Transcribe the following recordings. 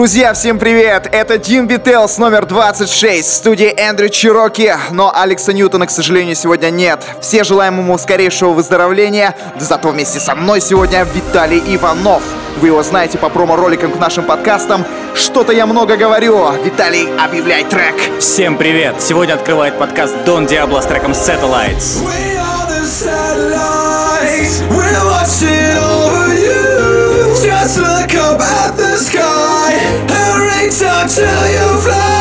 Друзья, всем привет! Это Тим Вителс номер 26 в студии Эндрю Чироки, но Алекса Ньютона, к сожалению, сегодня нет. Все желаем ему скорейшего выздоровления, зато вместе со мной сегодня Виталий Иванов. Вы его знаете по промо-роликам к нашим подкастам. Что-то я много говорю. Виталий, объявляй трек. Всем привет! Сегодня открывает подкаст Дон Диабло с треком Satellites. We are the satellites. We're watching over you. Just look up at the sky. So till you fly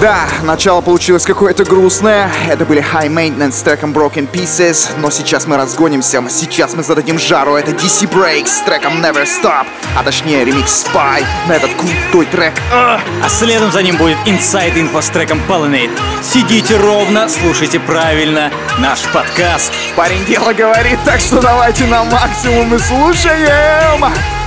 Да, начало получилось какое-то грустное. Это были High Maintenance с треком Broken Pieces. Но сейчас мы разгонимся, сейчас мы зададим жару. Это DC Breaks с треком Never Stop. А точнее ремикс Spy на этот крутой трек. А следом за ним будет Inside Info с треком Pollinate. Сидите ровно, слушайте правильно наш подкаст. Парень дело говорит, так что давайте на максимум и слушаем.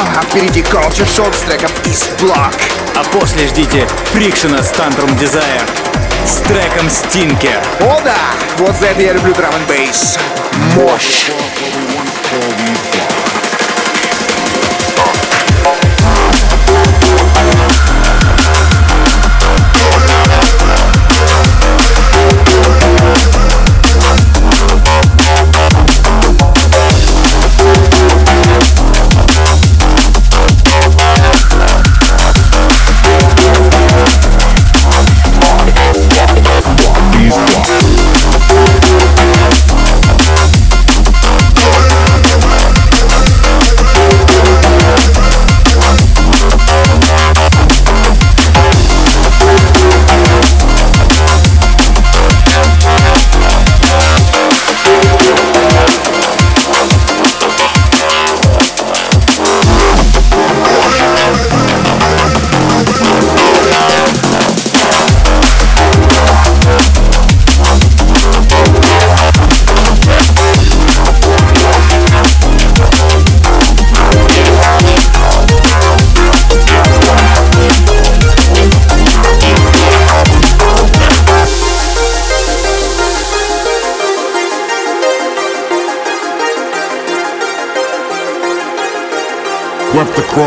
Пам-пам-пам-пам-пам А впереди Culture Shock с треком East Block А после ждите Фрикшена с Tantrum Desire с треком Stinker. О да, вот за это я люблю драм н бейс. Мощь!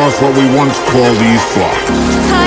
us what we once called these flocks.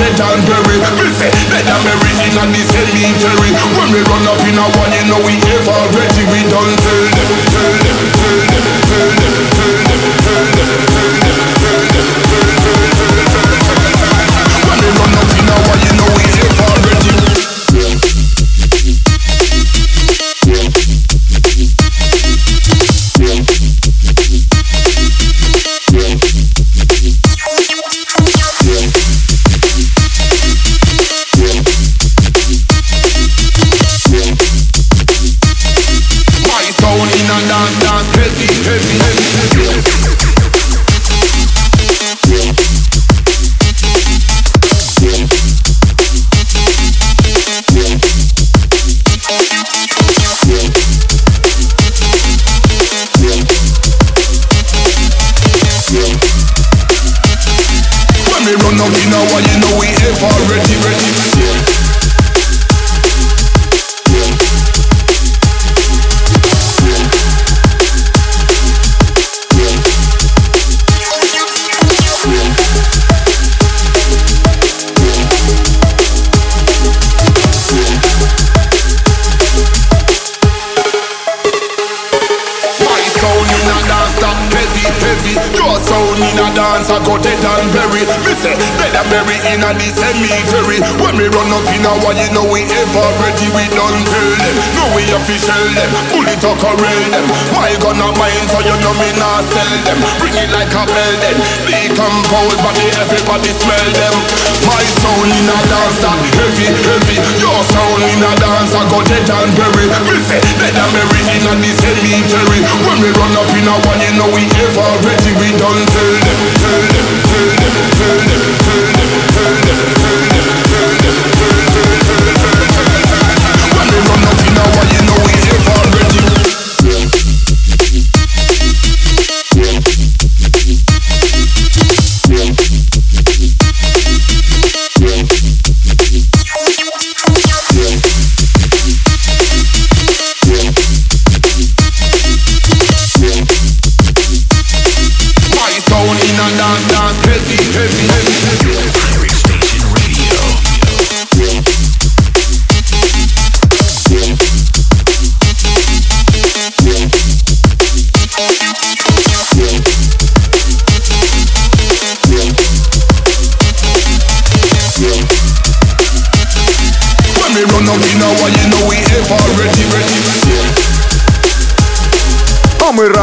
dead and buried. Me say dead and buried in a the cemetery. When we run up in a one, you know we have already. We done tell them, tell them, tell them, tell them, tell them, tell them, tell them. One, you know we ever ready. We done tell them. No we official them. Bullet or corral them. My gun not mine, so you know me not sell them. Bring it like a bell then. Decompose body, everybody smell them. My sound in a dance stop heavy, heavy. Your sound in a dance I got it and berry. Me say better berry in a cemetery. When we run up in a one, you know we ever ready. We done tell them, tell them, tell them, tell them, tell them, tell them, tell them,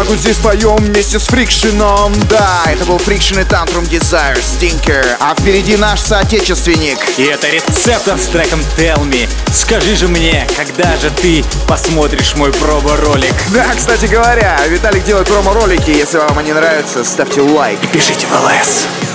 Рагу здесь поем вместе с Фрикшином. Да, это был Фрикшин и Тантрум Desire Stinker. А впереди наш соотечественник. И это рецептор с треком Tell Me. Скажи же мне, когда же ты посмотришь мой промо-ролик? Да, кстати говоря, Виталик делает промо-ролики. Если вам они нравятся, ставьте лайк. Пишите в ЛС.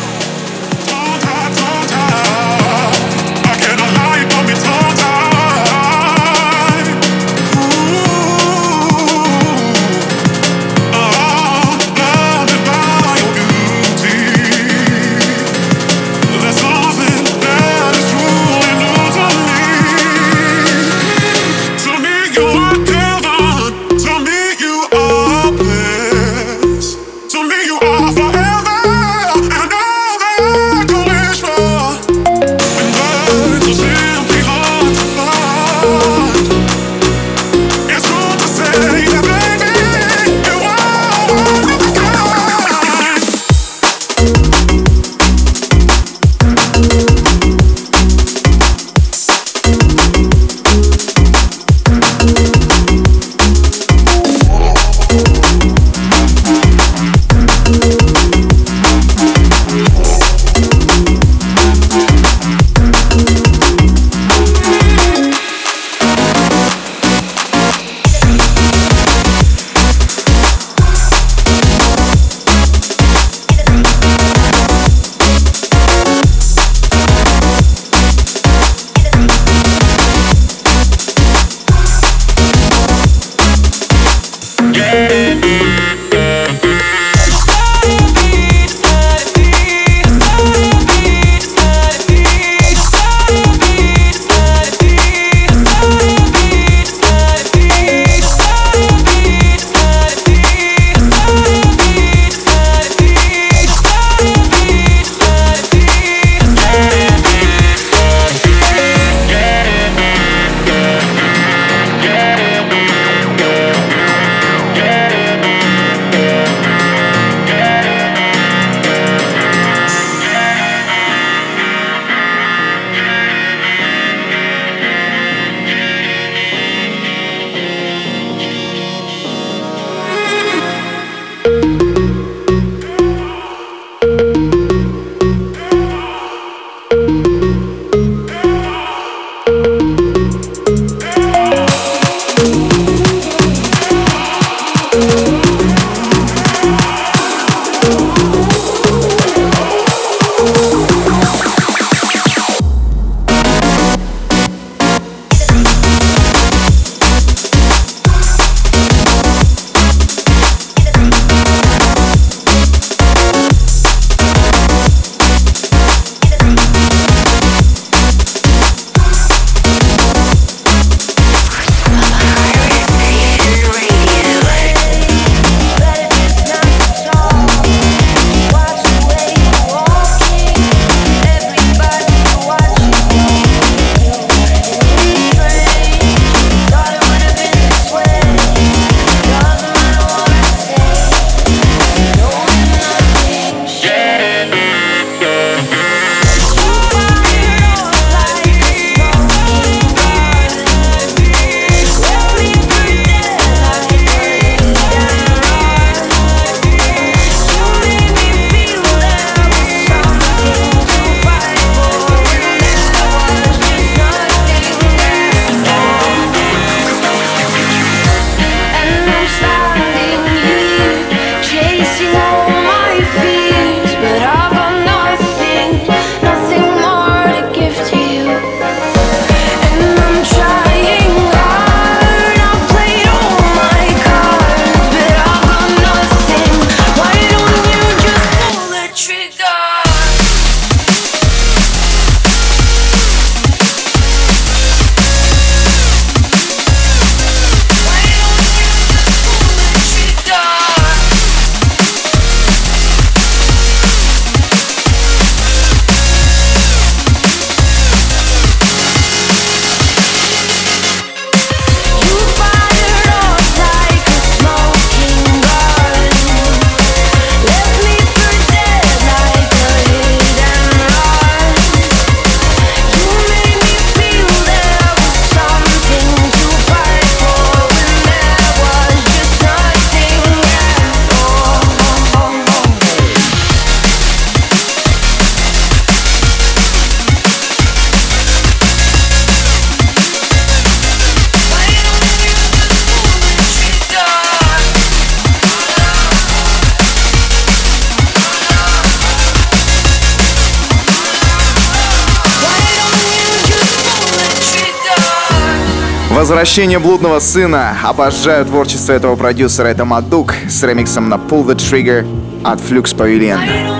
Возвращение блудного сына. Обожаю творчество этого продюсера. Это Мадук с ремиксом на Pull the Trigger от Flux Pavilion.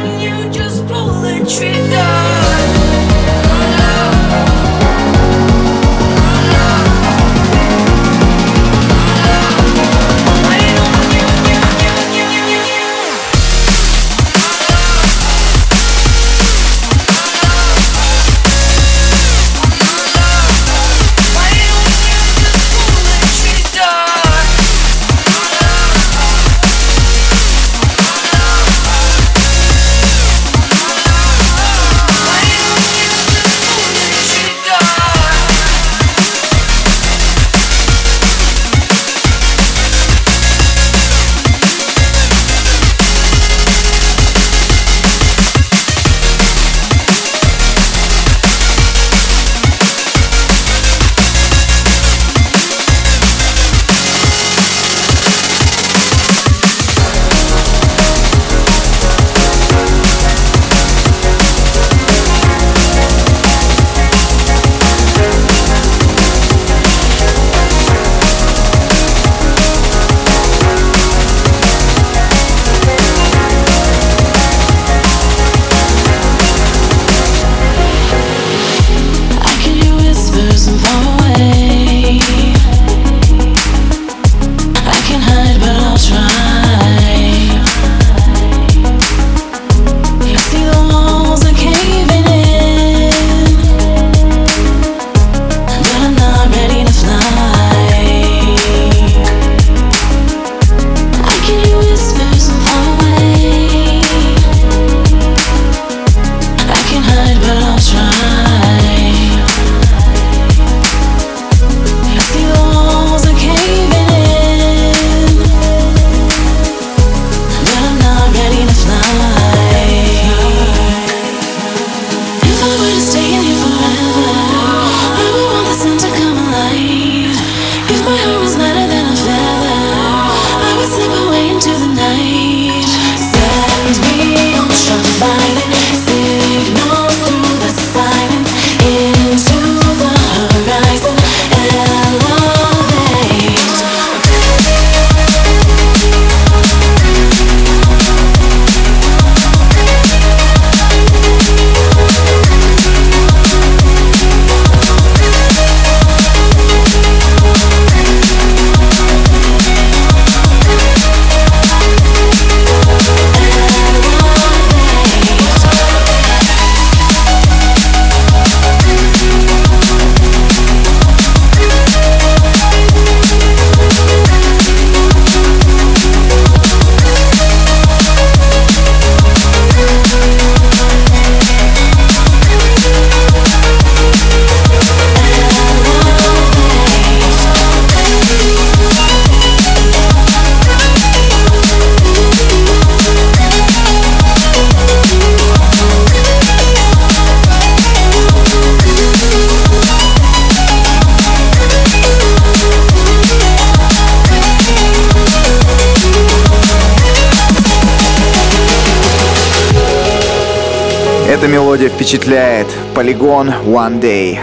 Эта мелодия впечатляет. Полигон One Day.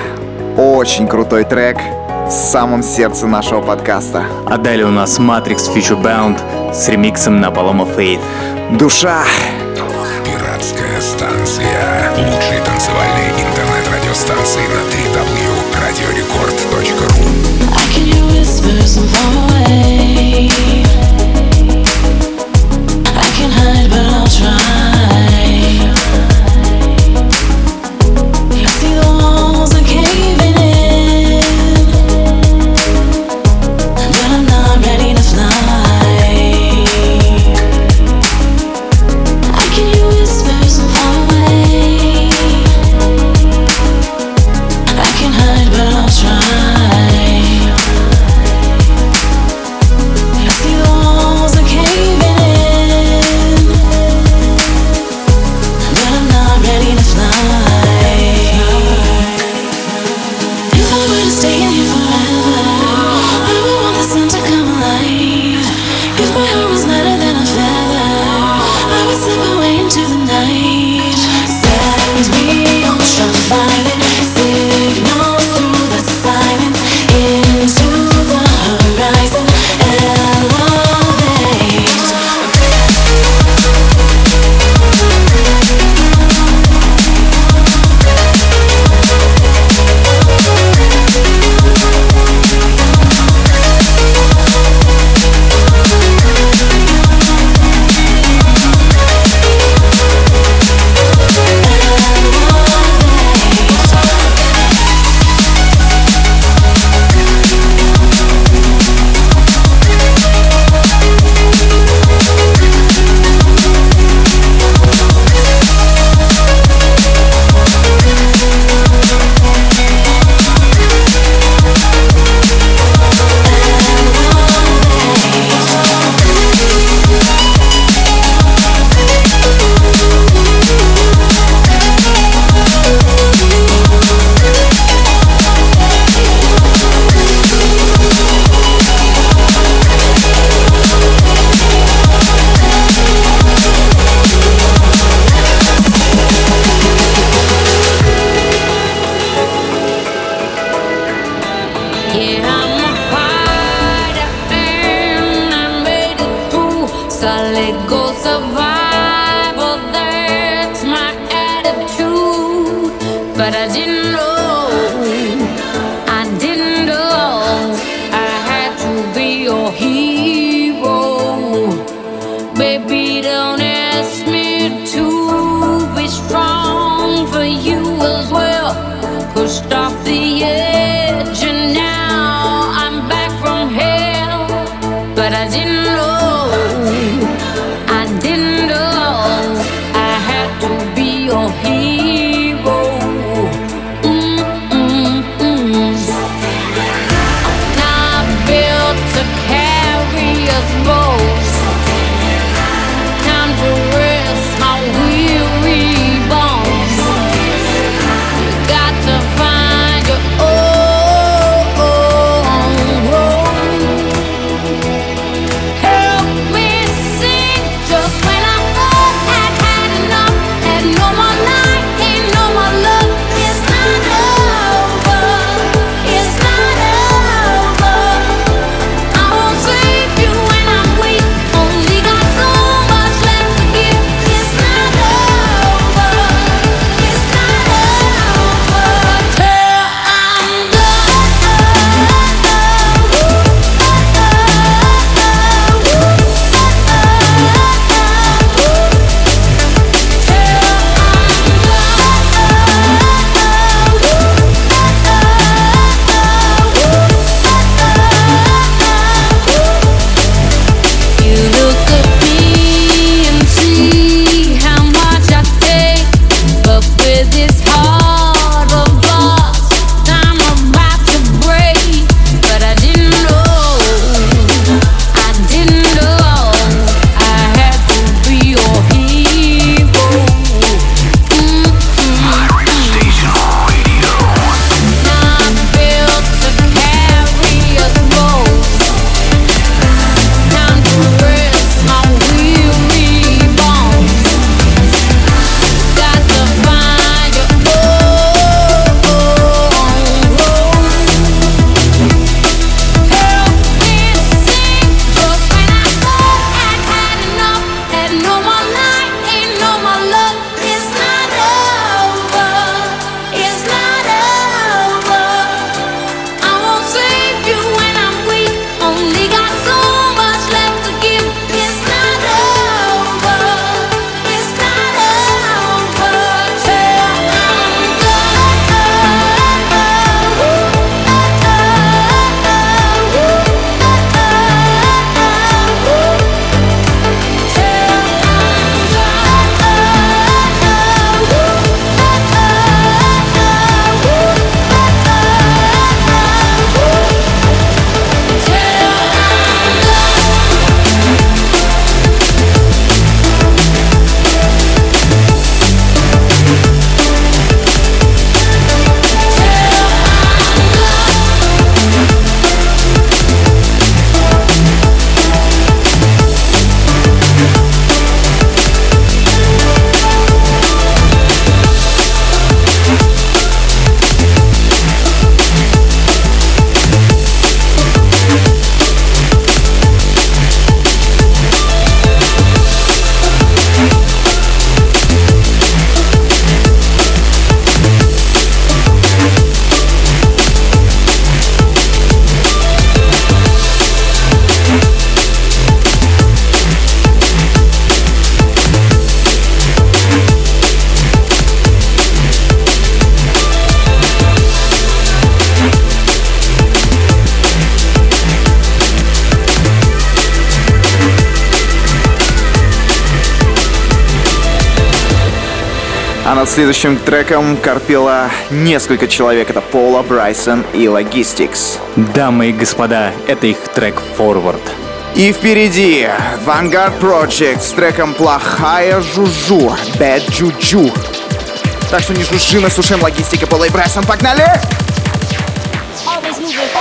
Очень крутой трек в самом сердце нашего подкаста. А далее у нас Matrix Future Bound с ремиксом на Paloma Faith. Душа off the edge. А над следующим треком корпела несколько человек. Это Пола, Брайсон и Логистикс. Дамы и господа, это их трек «Forward». И впереди Vanguard Project с треком «Плохая жужу» «Bad Juju». Так что не жужжи, мы слушаем логистика Пола и Брайсон. Погнали! Погнали!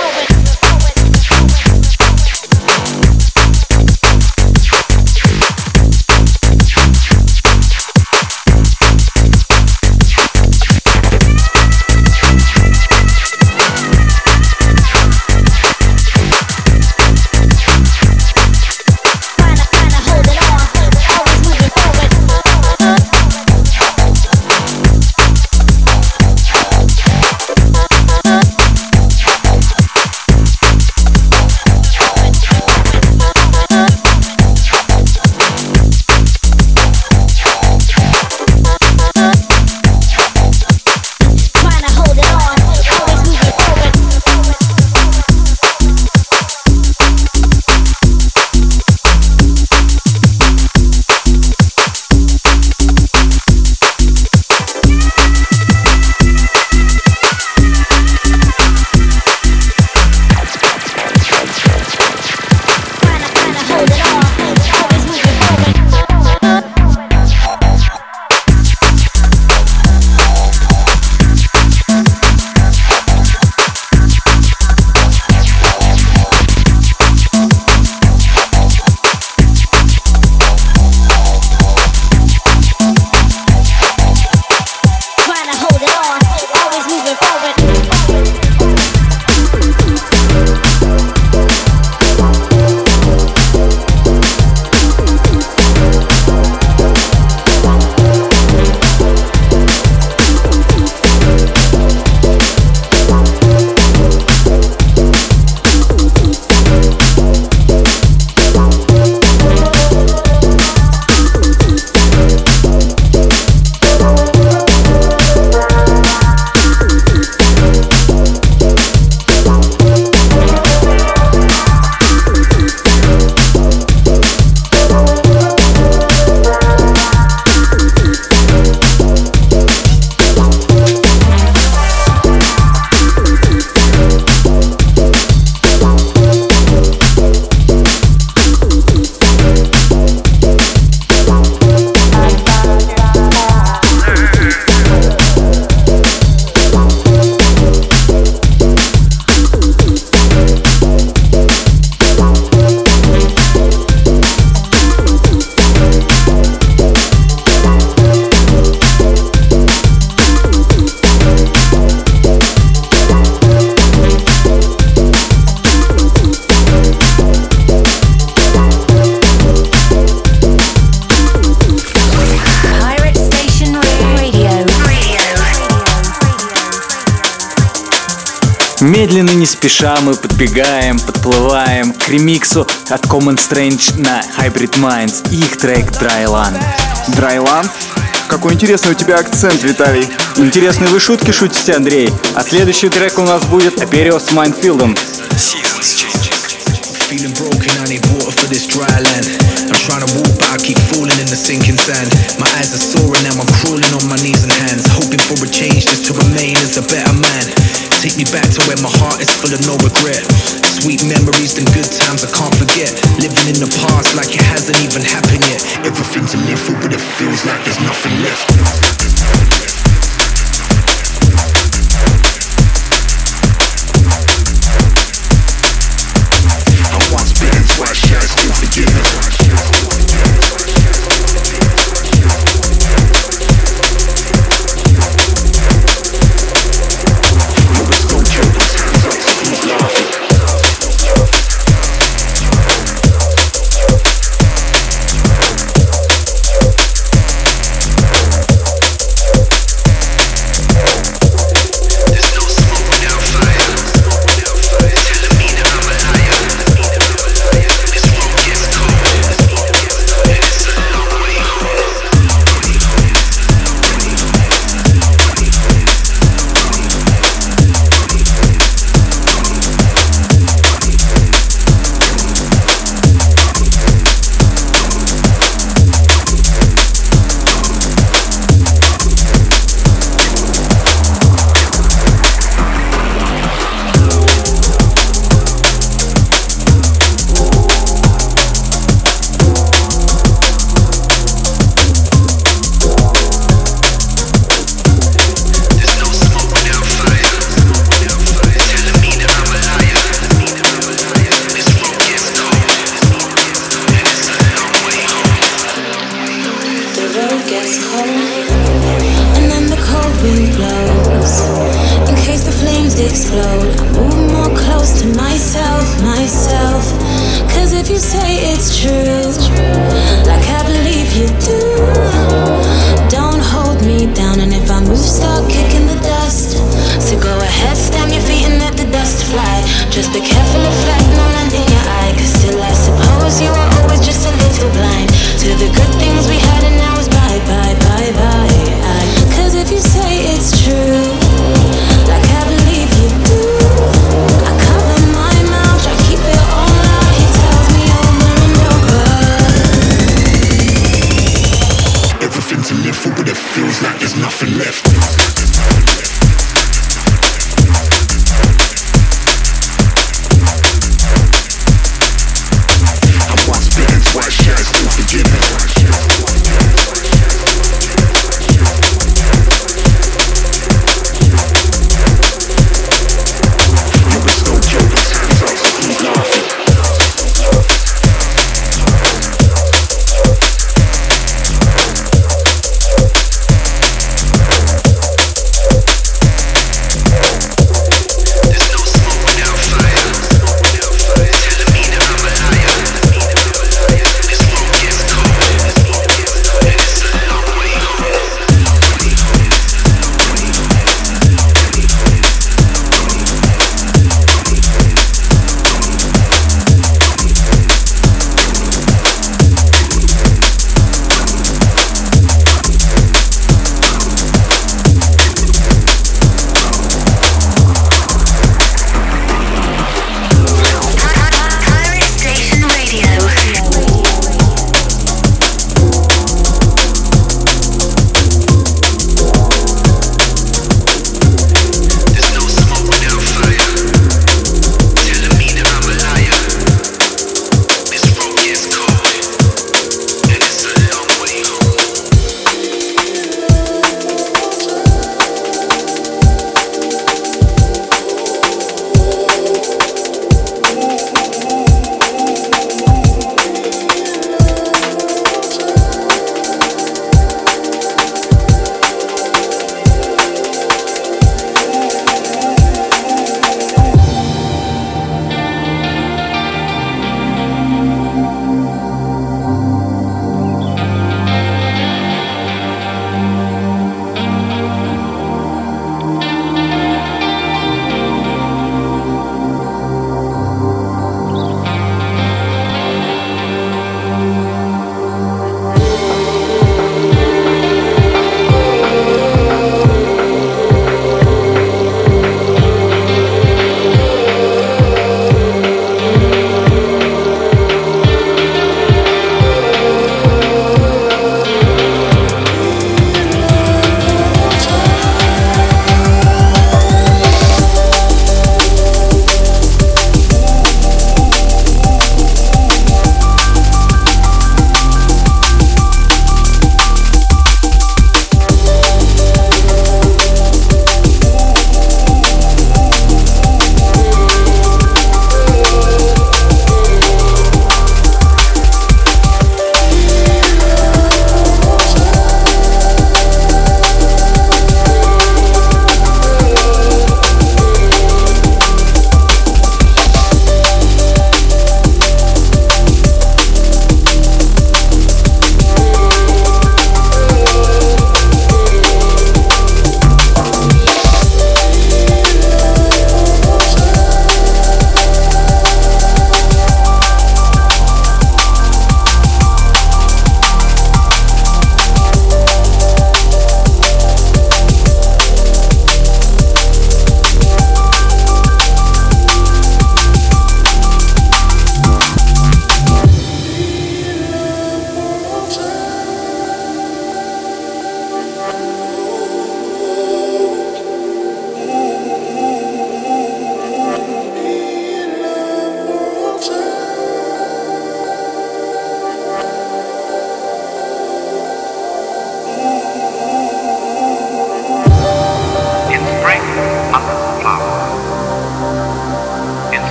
Спеша мы подбегаем, подплываем к ремиксу от Common Strange на Hybrid Minds и их трек Dryland. Драйланд? Какой интересный у тебя акцент, Виталий. Интересные вы шутки шутите, Андрей. А следующий трек у нас будет Аперио с Майнфилдом. Feeling broken, I need water for this dry land. I'm trying to walk, but I keep falling in the sinking sand. My eyes are and now I'm crawling on my knees and hands, hoping for a change just to remain as a better man. Take me back to where my heart is full of no regret. Sweet memories and good times I can't forget. Living in the past like it hasn't even happened yet. Everything to live for, but it feels like there's nothing left. gets cold, and then the cold wind blows. In case the flames explode, I move more close to myself, myself. Cause if you say it's true, like I believe you do, don't hold me down. And if I move, start kicking the dust. So go ahead, stamp your feet and let the dust fly. Just be careful of flash no landing your eye, cause till I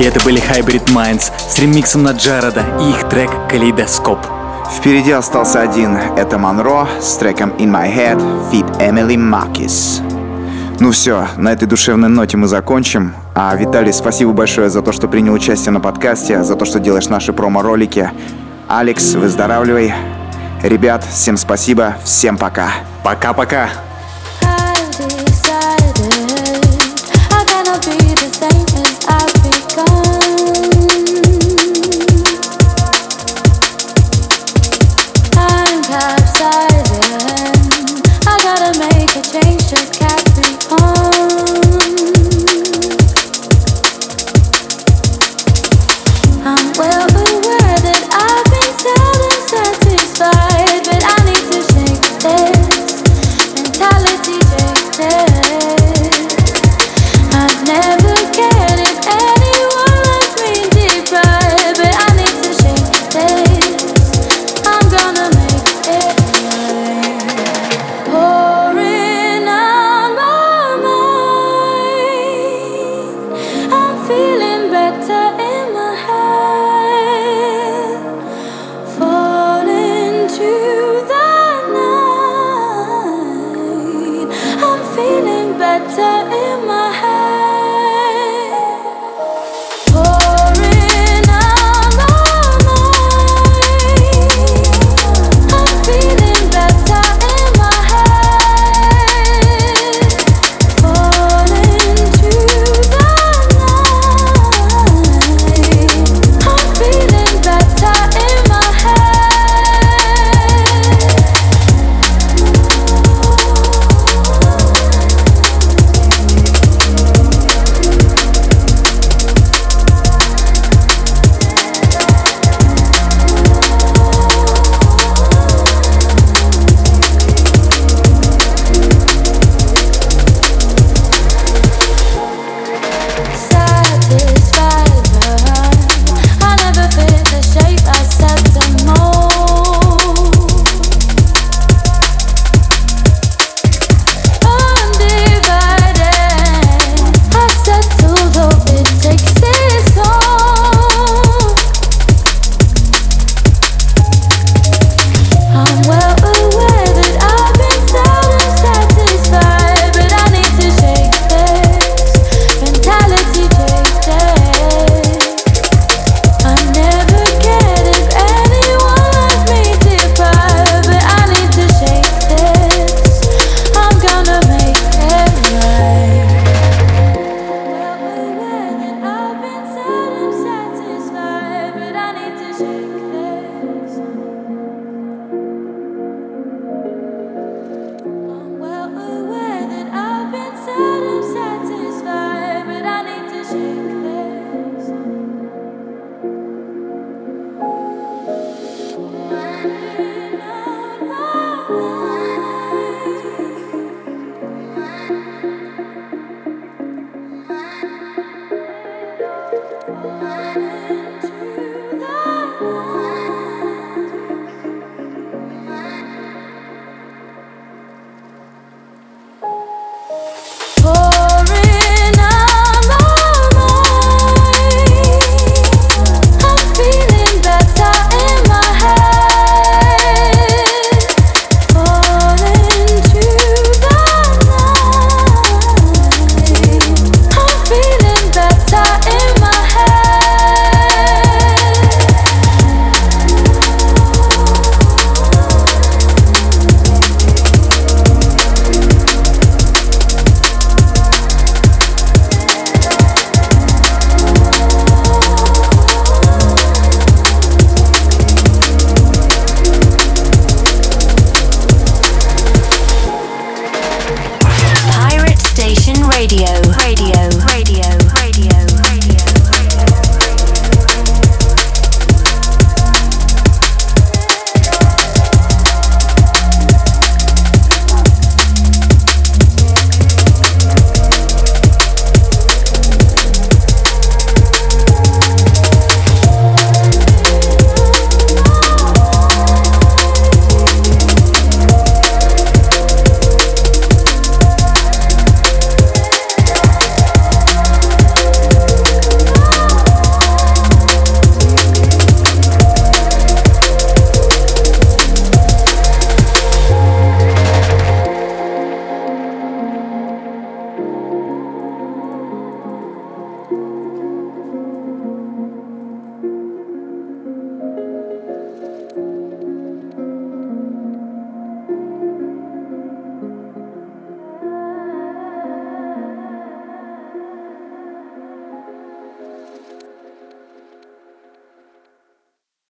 И это были Hybrid Minds с ремиксом на Джарода и их трек «Калейдоскоп». Впереди остался один. Это Монро с треком «In My Head» feat. Эмили Макис. Ну все, на этой душевной ноте мы закончим. А, Виталий, спасибо большое за то, что принял участие на подкасте, за то, что делаешь наши промо-ролики. Алекс, выздоравливай. Ребят, всем спасибо, всем пока. Пока-пока.